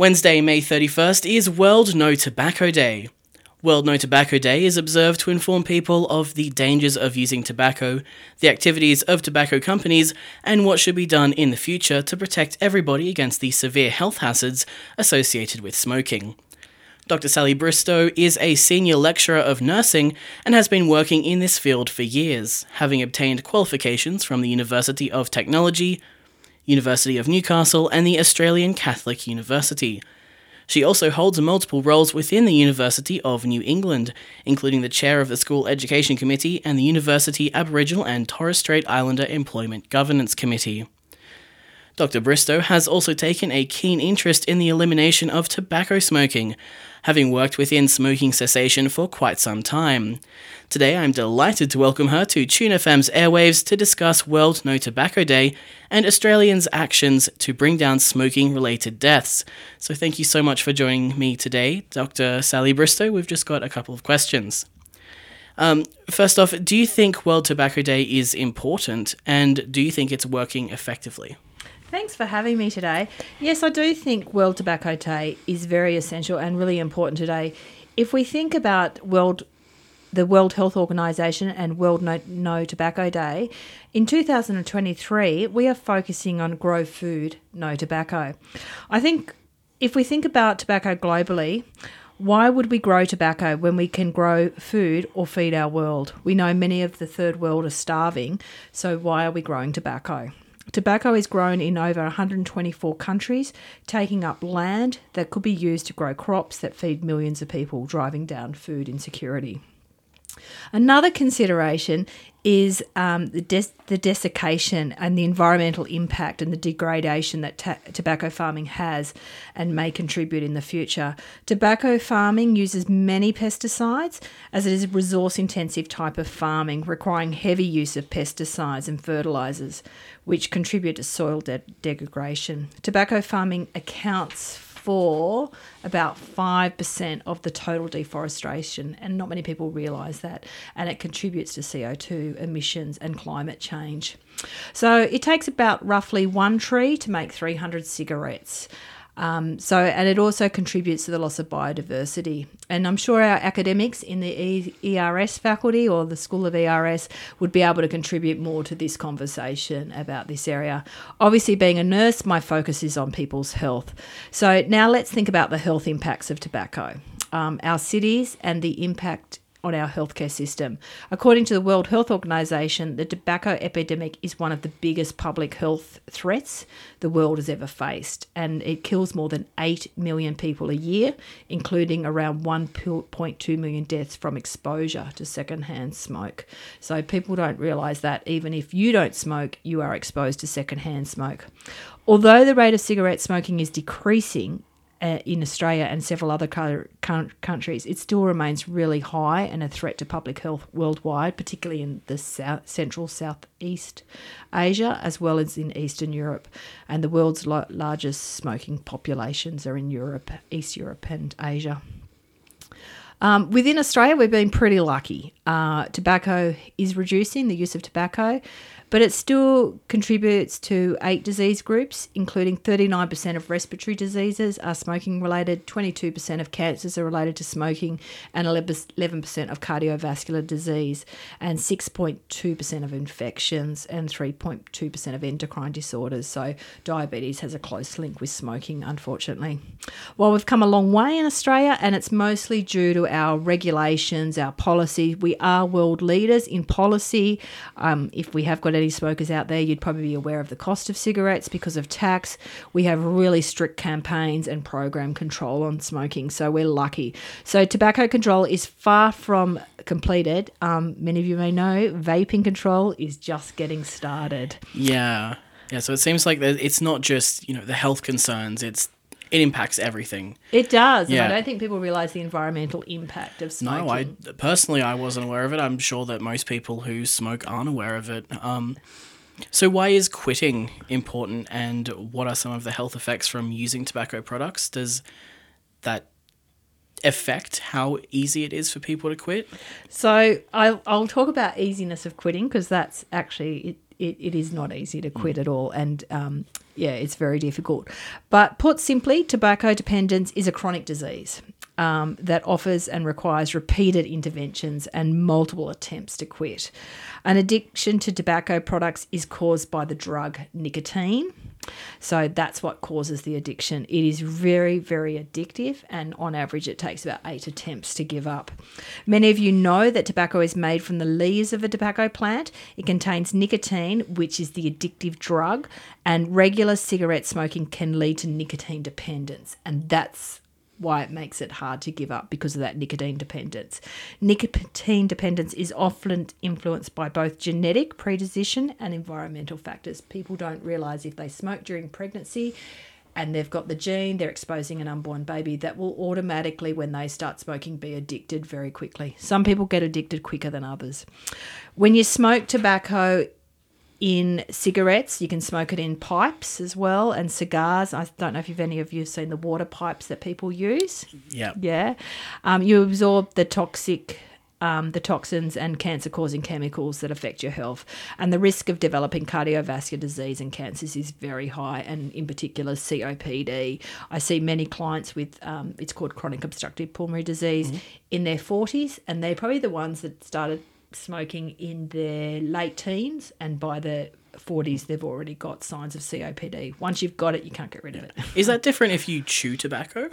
Wednesday, May 31st is World No Tobacco Day. World No Tobacco Day is observed to inform people of the dangers of using tobacco, the activities of tobacco companies, and what should be done in the future to protect everybody against the severe health hazards associated with smoking. Dr. Sally Bristow is a senior lecturer of nursing and has been working in this field for years, having obtained qualifications from the University of Technology, University of Newcastle, and the Australian Catholic University. She also holds multiple roles within the University of New England, including the chair of the School Education Committee and the University Aboriginal and Torres Strait Islander Employment Governance Committee. Dr. Bristow has also taken a keen interest in the elimination of tobacco smoking, having worked within smoking cessation for quite some time. Today, I'm delighted to welcome her to Tune FM's airwaves to discuss World No Tobacco Day and Australians' actions to bring down smoking related deaths. So, thank you so much for joining me today, Dr. Sally Bristow. We've just got a couple of questions. Um, first off, do you think World Tobacco Day is important and do you think it's working effectively? Thanks for having me today. Yes, I do think World Tobacco Day is very essential and really important today. If we think about World the World Health Organization and World no, no, Tobacco Day. In 2023, we are focusing on grow food, no tobacco. I think if we think about tobacco globally, why would we grow tobacco when we can grow food or feed our world? We know many of the third world are starving, so why are we growing tobacco? Tobacco is grown in over 124 countries, taking up land that could be used to grow crops that feed millions of people, driving down food insecurity. Another consideration is um, the, des- the desiccation and the environmental impact and the degradation that ta- tobacco farming has and may contribute in the future. Tobacco farming uses many pesticides as it is a resource intensive type of farming requiring heavy use of pesticides and fertilizers, which contribute to soil de- degradation. Tobacco farming accounts for about 5% of the total deforestation, and not many people realise that, and it contributes to CO2 emissions and climate change. So it takes about roughly one tree to make 300 cigarettes. Um, so, and it also contributes to the loss of biodiversity. And I'm sure our academics in the ERS faculty or the School of ERS would be able to contribute more to this conversation about this area. Obviously, being a nurse, my focus is on people's health. So, now let's think about the health impacts of tobacco. Um, our cities and the impact on our healthcare system. According to the World Health Organization, the tobacco epidemic is one of the biggest public health threats the world has ever faced, and it kills more than 8 million people a year, including around 1.2 million deaths from exposure to secondhand smoke. So people don't realize that even if you don't smoke, you are exposed to secondhand smoke. Although the rate of cigarette smoking is decreasing, uh, in Australia and several other countries, it still remains really high and a threat to public health worldwide, particularly in the south, central southeast Asia as well as in Eastern Europe. And the world's largest smoking populations are in Europe, East Europe, and Asia. Um, within Australia, we've been pretty lucky. Uh, tobacco is reducing the use of tobacco, but it still contributes to eight disease groups, including 39% of respiratory diseases are smoking related, 22% of cancers are related to smoking, and 11% of cardiovascular disease, and 6.2% of infections, and 3.2% of endocrine disorders. So, diabetes has a close link with smoking, unfortunately. While we've come a long way in Australia, and it's mostly due to our regulations, our policy, we are world leaders in policy. Um, if we have got any smokers out there, you'd probably be aware of the cost of cigarettes because of tax. We have really strict campaigns and program control on smoking, so we're lucky. So, tobacco control is far from completed. Um, many of you may know vaping control is just getting started. Yeah. Yeah, so it seems like it's not just, you know, the health concerns, it's it impacts everything. It does. Yeah. I don't think people realize the environmental impact of smoking. No, I personally I wasn't aware of it. I'm sure that most people who smoke aren't aware of it. Um, so why is quitting important, and what are some of the health effects from using tobacco products? Does that affect how easy it is for people to quit? So I'll, I'll talk about easiness of quitting because that's actually it, it is not easy to quit at all. And um, yeah, it's very difficult. But put simply, tobacco dependence is a chronic disease um, that offers and requires repeated interventions and multiple attempts to quit. An addiction to tobacco products is caused by the drug nicotine. So that's what causes the addiction. It is very, very addictive, and on average, it takes about eight attempts to give up. Many of you know that tobacco is made from the leaves of a tobacco plant. It contains nicotine, which is the addictive drug, and regular cigarette smoking can lead to nicotine dependence, and that's why it makes it hard to give up because of that nicotine dependence. Nicotine dependence is often influenced by both genetic predisposition and environmental factors. People don't realize if they smoke during pregnancy and they've got the gene, they're exposing an unborn baby, that will automatically, when they start smoking, be addicted very quickly. Some people get addicted quicker than others. When you smoke tobacco, in cigarettes. You can smoke it in pipes as well and cigars. I don't know if you've any of you have seen the water pipes that people use. Yeah. Yeah. Um, you absorb the toxic. Um, the toxins and cancer causing chemicals that affect your health. And the risk of developing cardiovascular disease and cancers is very high, and in particular, COPD. I see many clients with um, it's called chronic obstructive pulmonary disease in their 40s, and they're probably the ones that started smoking in their late teens, and by the 40s, they've already got signs of COPD. Once you've got it, you can't get rid of it. Is that different if you chew tobacco?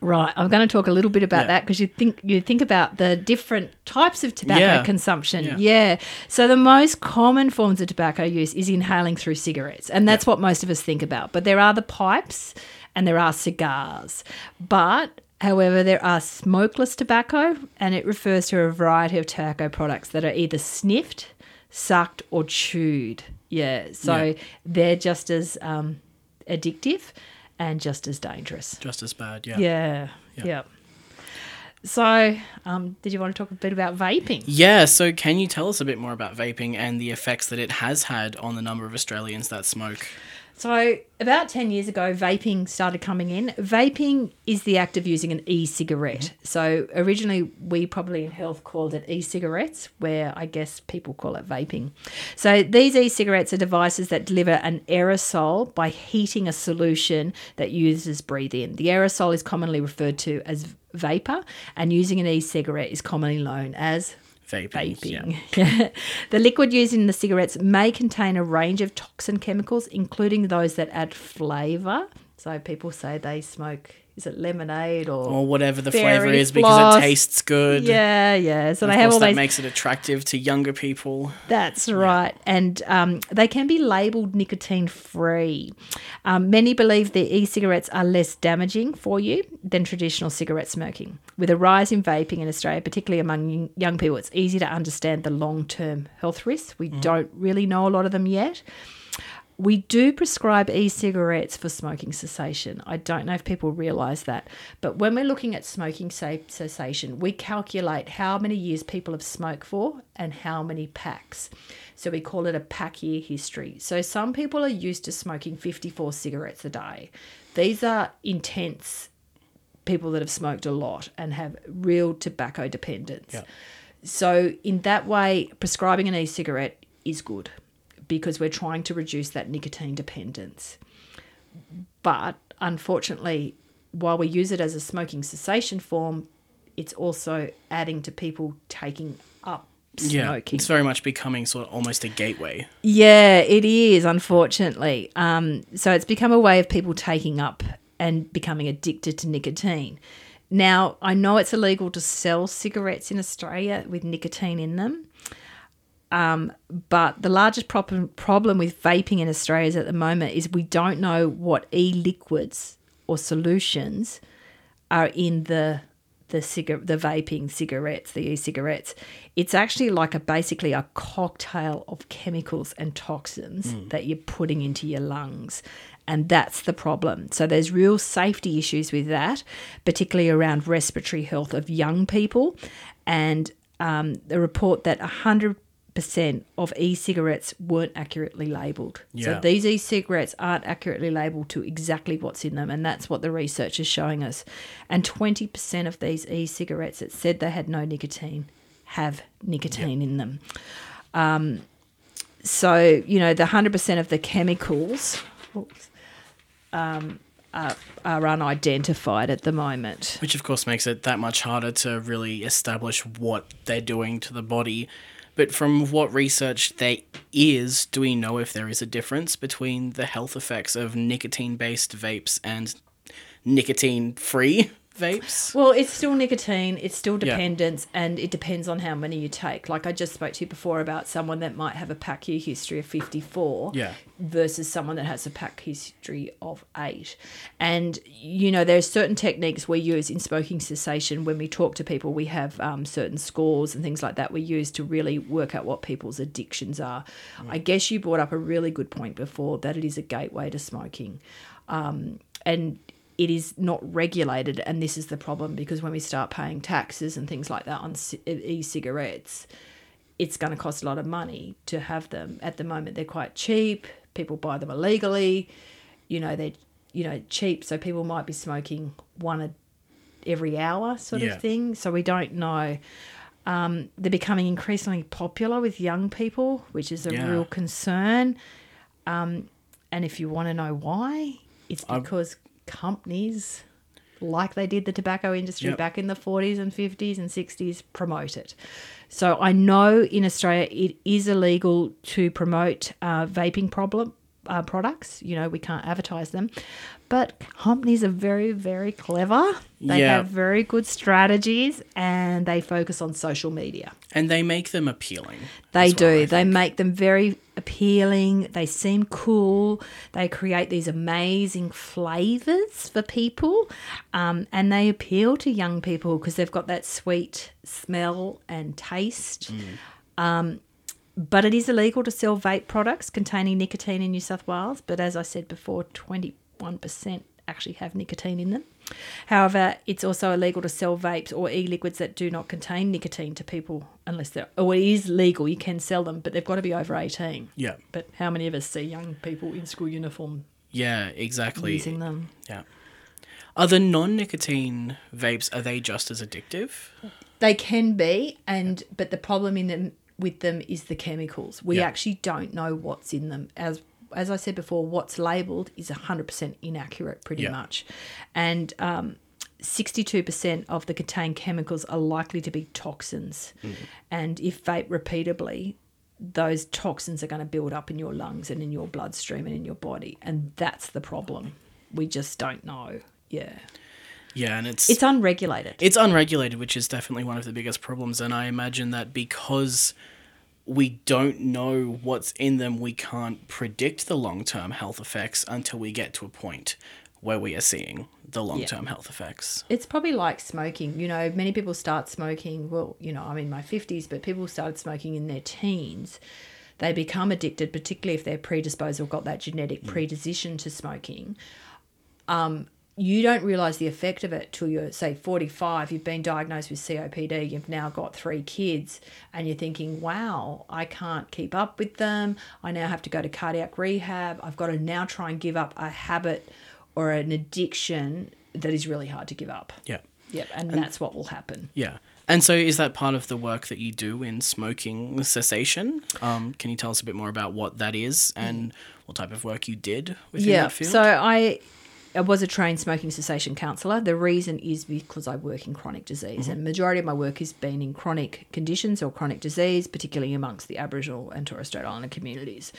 Right, I'm going to talk a little bit about Yeah. that because you think you think about the different types of tobacco Yeah. consumption. Yeah. Yeah. So the most common forms of tobacco use is inhaling through cigarettes, and that's what most of us think about. But there are the pipes and there are cigars. But however, there are smokeless tobacco, and it refers to a variety of tobacco products that are either sniffed, sucked, or chewed. Yeah. So Yeah. they're just as um, addictive and just as dangerous. Just as bad, yeah. Yeah. Yeah. Yeah. So, um, did you want to talk a bit about vaping? Yeah, so can you tell us a bit more about vaping and the effects that it has had on the number of Australians that smoke? So, about 10 years ago, vaping started coming in. Vaping is the act of using an e cigarette. Mm-hmm. So, originally, we probably in health called it e cigarettes, where I guess people call it vaping. So, these e cigarettes are devices that deliver an aerosol by heating a solution that users breathe in. The aerosol is commonly referred to as vapor, and using an e cigarette is commonly known as Vaping. Vaping. Yeah. the liquid used in the cigarettes may contain a range of toxin chemicals, including those that add flavour. So people say they smoke, is it lemonade or. Or whatever the flavour is because floss. it tastes good. yeah, yeah. So And they of have course, all that these. makes it attractive to younger people. That's right. And um, they can be labelled nicotine free. Um, many believe the e cigarettes are less damaging for you than traditional cigarette smoking. With a rise in vaping in Australia, particularly among young- young people, it's easy to understand the long term health risks. We don't really know a lot of them yet. We do prescribe e cigarettes for smoking cessation. I don't know if people realise that. But when we're looking at smoking cessation, we calculate how many years people have smoked for and how many packs. So we call it a pack year history. So some people are used to smoking 54 cigarettes a day. These are intense people that have smoked a lot and have real tobacco dependence. Yeah. So, in that way, prescribing an e cigarette is good because we're trying to reduce that nicotine dependence. But unfortunately, while we use it as a smoking cessation form, it's also adding to people taking up Yeah. smoking. It's very much becoming sort of almost a gateway. Yeah, it is, unfortunately. Um, so it's become a way of people taking up and becoming addicted to nicotine. Now, I know it's illegal to sell cigarettes in Australia with nicotine in them. Um, but the largest problem problem with vaping in Australia is at the moment is we don't know what e liquids or solutions are in the the cigar- the vaping cigarettes, the e-cigarettes. It's actually like a basically a cocktail of chemicals and toxins that you're putting into your lungs. And that's the problem. So there's real safety issues with that, particularly around respiratory health of young people. And um, the report that 100% of e-cigarettes weren't accurately labelled. So these e-cigarettes aren't accurately labelled to exactly what's in them, and that's what the research is showing us. And 20% of these e-cigarettes that said they had no nicotine have nicotine in them. Um, so you know the hundred percent of the chemicals um, are, are unidentified at the moment. Which, of course, makes it that much harder to really establish what they're doing to the body. But from what research there is, do we know if there is a difference between the health effects of nicotine based vapes and nicotine free vapes? Well, it's still nicotine, it's still Yeah. dependence, and it depends on how many you take. Like I just spoke to you before about someone that might have a pack year history of 54 Yeah. versus someone that has a pack history of eight. And, you know, there's certain techniques we use in smoking cessation. When we talk to people, we have um, certain scores and things like that we use to really work out what people's addictions are. I guess you brought up a really good point before that it is a gateway to smoking. Um, and it is not regulated, and this is the problem because when we start paying taxes and things like that on e-cigarettes, it's going to cost a lot of money to have them. At the moment, they're quite cheap. People buy them illegally. You know, they're you know cheap, so people might be smoking one a, every hour, sort Yeah. of thing. So we don't know. Um, they're becoming increasingly popular with young people, which is a Yeah. real concern. Um, and if you want to know why, it's I've- because companies, like they did the tobacco industry Yep. back in the 40s and 50s and 60s, promote it. So I know in Australia it is illegal to promote uh, vaping problem uh, products. You know we can't advertise them, but companies are very very clever. They Yeah. have very good strategies and they focus on social media. And they make them appealing. They do. They make them very appealing. They seem cool. They create these amazing flavors for people. Um, and they appeal to young people because they've got that sweet smell and taste. Um, but it is illegal to sell vape products containing nicotine in New South Wales. But as I said before, 21% actually have nicotine in them. However, it's also illegal to sell vapes or e-liquids that do not contain nicotine to people unless they're, or it is legal, you can sell them, but they've got to be over 18. Yeah. But how many of us see young people in school uniform Yeah, exactly. using them? Yeah. Are the non nicotine vapes, are they just as addictive? They can be, and but the problem in them with them is the chemicals. We Yeah. actually don't know what's in them. As as I said before, what's labelled is hundred percent inaccurate, pretty Yeah. much, and um, sixty-two percent of the contained chemicals are likely to be toxins, and if vape repeatedly. Those toxins are going to build up in your lungs and in your bloodstream and in your body, and that's the problem. We just don't know. Yeah, Yeah, and it's it's unregulated. it's unregulated, which is definitely one of the biggest problems. And I imagine that because we don't know what's in them, we can't predict the long term health effects until we get to a point where we are seeing the long term health effects. It's probably like smoking. You know, many people start smoking. Well, you know, I'm in my 50s, but people started smoking in their teens. They become addicted, particularly if they're predisposed or got that genetic predisposition to smoking. Um, you don't realize the effect of it till you're, say, 45. You've been diagnosed with COPD. You've now got three kids, and you're thinking, wow, I can't keep up with them. I now have to go to cardiac rehab. I've got to now try and give up a habit or an addiction that is really hard to give up. Yeah. Yep, and, that's what will happen. Yeah. And so, is that part of the work that you do in smoking cessation? Um, can you tell us a bit more about what that is and what type of work you did within yeah, that field? so I, I was a trained smoking cessation counsellor. The reason is because I work in chronic disease, mm-hmm. and majority of my work has been in chronic conditions or chronic disease, particularly amongst the Aboriginal and Torres Strait Islander communities.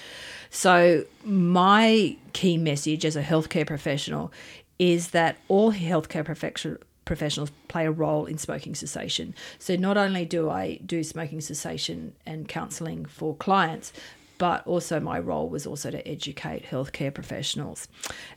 So my key message as a healthcare professional is that all healthcare profession, professionals play a role in smoking cessation. So not only do I do smoking cessation and counselling for clients, but also my role was also to educate healthcare professionals.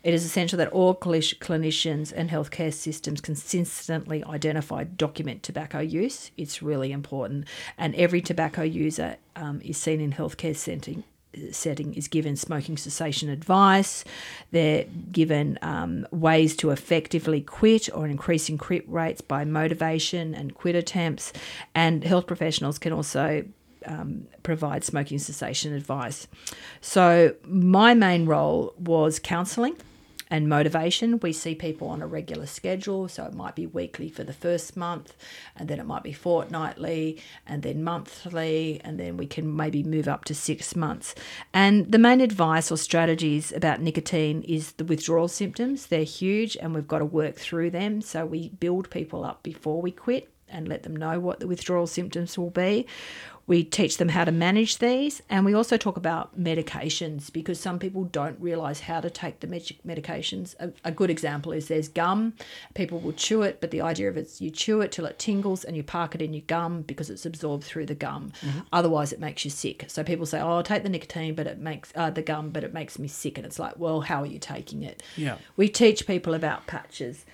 It is essential that all cli- clinicians and healthcare systems consistently identify, document tobacco use. It's really important, and every tobacco user um, is seen in healthcare setting setting is given smoking cessation advice. They're given um, ways to effectively quit or increasing quit rates by motivation and quit attempts. And health professionals can also um, provide smoking cessation advice. So, my main role was counselling and motivation. We see people on a regular schedule, so it might be weekly for the first month, and then it might be fortnightly, and then monthly, and then we can maybe move up to six months. And the main advice or strategies about nicotine is the withdrawal symptoms. They're huge, and we've got to work through them. So we build people up before we quit and let them know what the withdrawal symptoms will be. We teach them how to manage these, and we also talk about medications because some people don't realize how to take the med- medications. A, a, good example is there's gum. People will chew it, but the idea of it is you chew it till it tingles and you park it in your gum because it's absorbed through the gum. Mm-hmm. Otherwise, it makes you sick. So people say, "Oh, I'll take the nicotine, but it makes uh, the gum, but it makes me sick." And it's like, well, how are you taking it? Yeah. We teach people about patches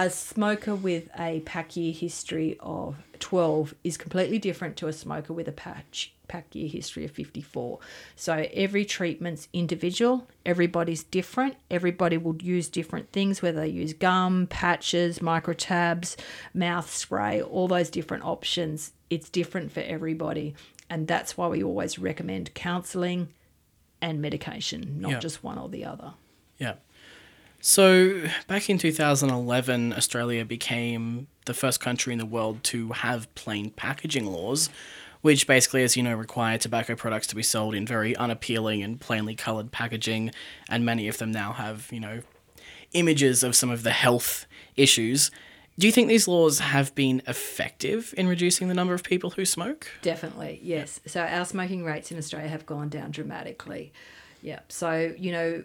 a smoker with a pack year history of 12 is completely different to a smoker with a patch pack year history of 54. So every treatment's individual, everybody's different, everybody will use different things whether they use gum, patches, microtabs, mouth spray, all those different options. It's different for everybody and that's why we always recommend counseling and medication, not yeah. just one or the other. Yeah. So, back in 2011, Australia became the first country in the world to have plain packaging laws, which basically, as you know, require tobacco products to be sold in very unappealing and plainly coloured packaging, and many of them now have, you know, images of some of the health issues. Do you think these laws have been effective in reducing the number of people who smoke? Definitely, yes. So, our smoking rates in Australia have gone down dramatically. Yeah. So, you know,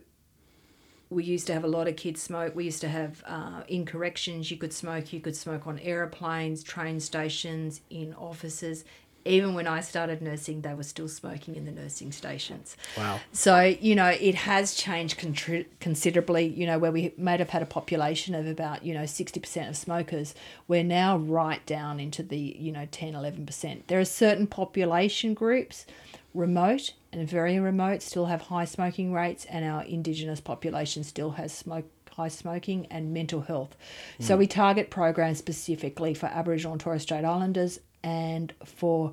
we used to have a lot of kids smoke. We used to have uh, in corrections, you could smoke. You could smoke on aeroplanes, train stations, in offices. Even when I started nursing, they were still smoking in the nursing stations. Wow. So, you know, it has changed considerably. You know, where we might have had a population of about, you know, 60% of smokers, we're now right down into the, you know, 10, 11%. There are certain population groups, remote and very remote still have high smoking rates, and our Indigenous population still has smoke high smoking and mental health. Mm. So we target programs specifically for Aboriginal and Torres Strait Islanders and for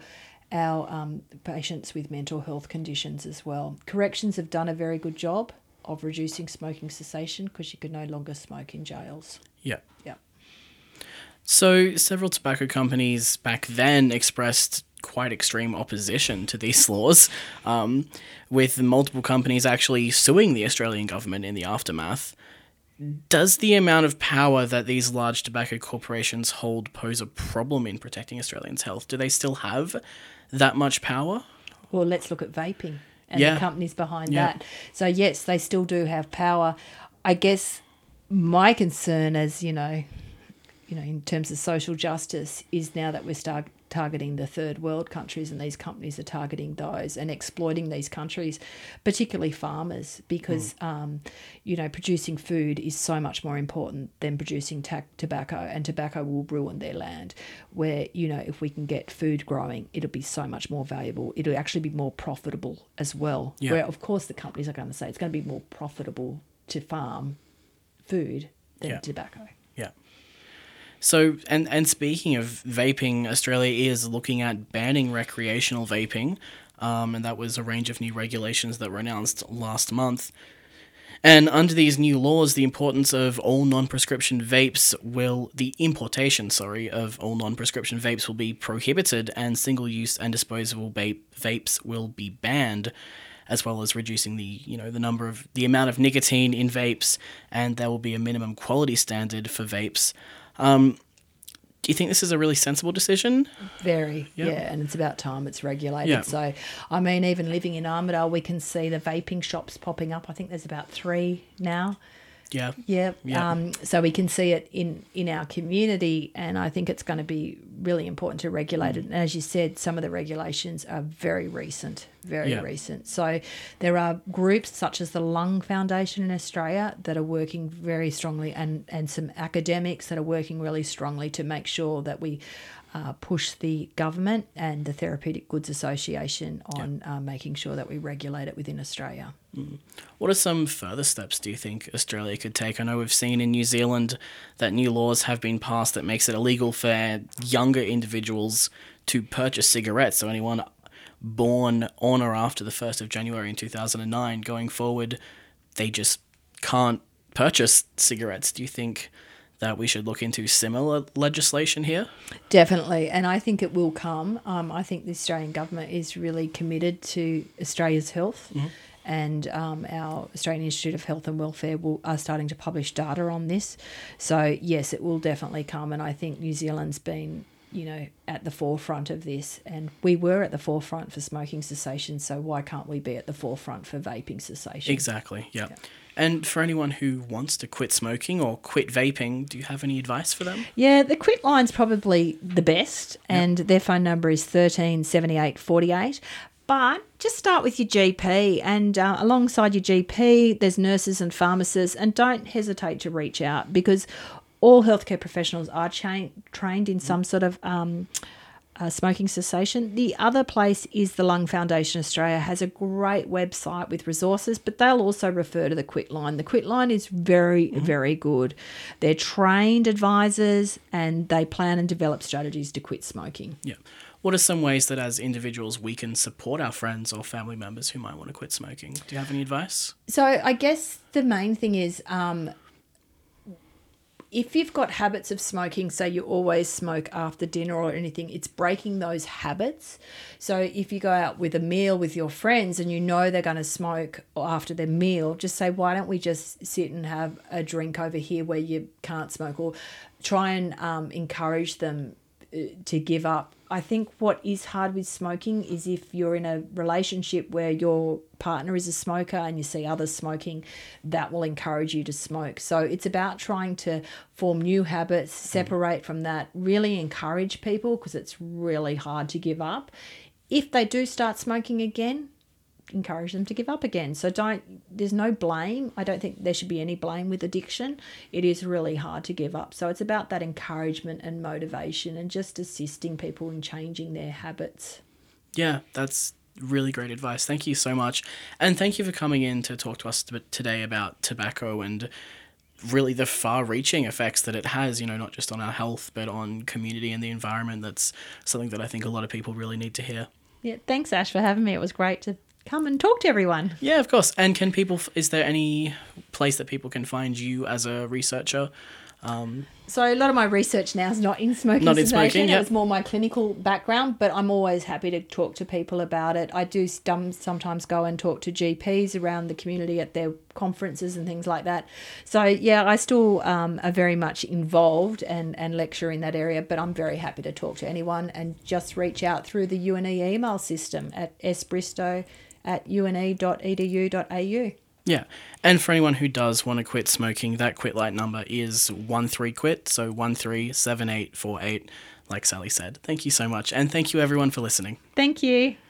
our um, patients with mental health conditions as well. Corrections have done a very good job of reducing smoking cessation because you could no longer smoke in jails. Yeah. Yeah. So several tobacco companies back then expressed quite extreme opposition to these laws, um, with multiple companies actually suing the Australian government in the aftermath. Does the amount of power that these large tobacco corporations hold pose a problem in protecting Australians' health? Do they still have that much power? Well, let's look at vaping and yeah. the companies behind yeah. that. So, yes, they still do have power. I guess my concern, as you know, you know, in terms of social justice, is now that we're start, targeting the third world countries, and these companies are targeting those and exploiting these countries, particularly farmers, because mm. um, you know producing food is so much more important than producing ta- tobacco, and tobacco will ruin their land. Where you know if we can get food growing, it'll be so much more valuable. It'll actually be more profitable as well. Yeah. Where of course the companies are going to say it's going to be more profitable to farm food than yeah. tobacco. So, and, and speaking of vaping, Australia is looking at banning recreational vaping, um, and that was a range of new regulations that were announced last month. And under these new laws, the importance of all non-prescription vapes will the importation, sorry, of all non-prescription vapes will be prohibited, and single-use and disposable vape vapes will be banned, as well as reducing the you know the number of the amount of nicotine in vapes, and there will be a minimum quality standard for vapes. Um, do you think this is a really sensible decision? Very, yep. yeah, and it's about time it's regulated. So, I mean, even living in Armidale, we can see the vaping shops popping up. I think there's about three now. Yeah. Yeah. yeah. Um, so we can see it in, in our community, and I think it's going to be really important to regulate it. And as you said, some of the regulations are very recent, very yeah. recent. So there are groups such as the Lung Foundation in Australia that are working very strongly, and, and some academics that are working really strongly to make sure that we uh, push the government and the Therapeutic Goods Association on uh, making sure that we regulate it within Australia. Mm. What are some further steps do you think Australia could take? I know we've seen in New Zealand that new laws have been passed that makes it illegal for younger individuals to purchase cigarettes. So anyone born on or after the 1st of January in 2009 going forward, they just can't purchase cigarettes. Do you think that we should look into similar legislation here? Definitely, and I think it will come. Um, I think the Australian government is really committed to Australia's health. And um, our Australian Institute of Health and Welfare will, are starting to publish data on this. So, yes, it will definitely come. And I think New Zealand's been, you know, at the forefront of this. And we were at the forefront for smoking cessation. So, why can't we be at the forefront for vaping cessation? Exactly, yeah. And for anyone who wants to quit smoking or quit vaping, do you have any advice for them? Yeah, the quit line's probably the best, and their phone number is thirteen seventy eight forty eight. But just start with your GP, and uh, alongside your GP, there's nurses and pharmacists, and don't hesitate to reach out because all healthcare professionals are cha- trained in some sort of um, uh, smoking cessation. The other place is the Lung Foundation Australia has a great website with resources, but they'll also refer to the Quit Line. The Quit Line is very, very good. They're trained advisors and they plan and develop strategies to quit smoking. Yeah. What are some ways that as individuals we can support our friends or family members who might want to quit smoking? Do you have any advice? So I guess the main thing is um, if you've got habits of smoking, say you always smoke after dinner or anything, it's breaking those habits. So if you go out with a meal with your friends and you know they're going to smoke after their meal, just say, why don't we just sit and have a drink over here where you can't smoke, or try and um, encourage them uh, to give up. I think what is hard with smoking is if you're in a relationship where your partner is a smoker and you see others smoking, that will encourage you to smoke. So it's about trying to form new habits, mm. separate from that, really encourage people because it's really hard to give up. If they do start smoking again, encourage them to give up again. So don't there's no blame. I don't think there should be any blame with addiction. It is really hard to give up. So it's about that encouragement and motivation and just assisting people in changing their habits. Yeah, that's really great advice. Thank you so much. And thank you for coming in to talk to us today about tobacco and really the far reaching effects that it has, you know, not just on our health, but on community and the environment. That's something that I think a lot of people really need to hear. Yeah, thanks Ash for having me. It was great to come and talk to everyone. Yeah, of course. And can people, is there any place that people can find you as a researcher? Um, So a lot of my research now is not in smoking Not in cessation. smoking, yeah. It's more my clinical background, but I'm always happy to talk to people about it. I do stum- sometimes go and talk to GPs around the community at their conferences and things like that. So yeah, I still um, are very much involved and, and lecture in that area, but I'm very happy to talk to anyone and just reach out through the UNE email system at sbristow at une.edu.au. yeah. And for anyone who does want to quit smoking, that quit light number is 13quit. So 137848, like Sally said. Thank you so much. And thank you everyone for listening. Thank you.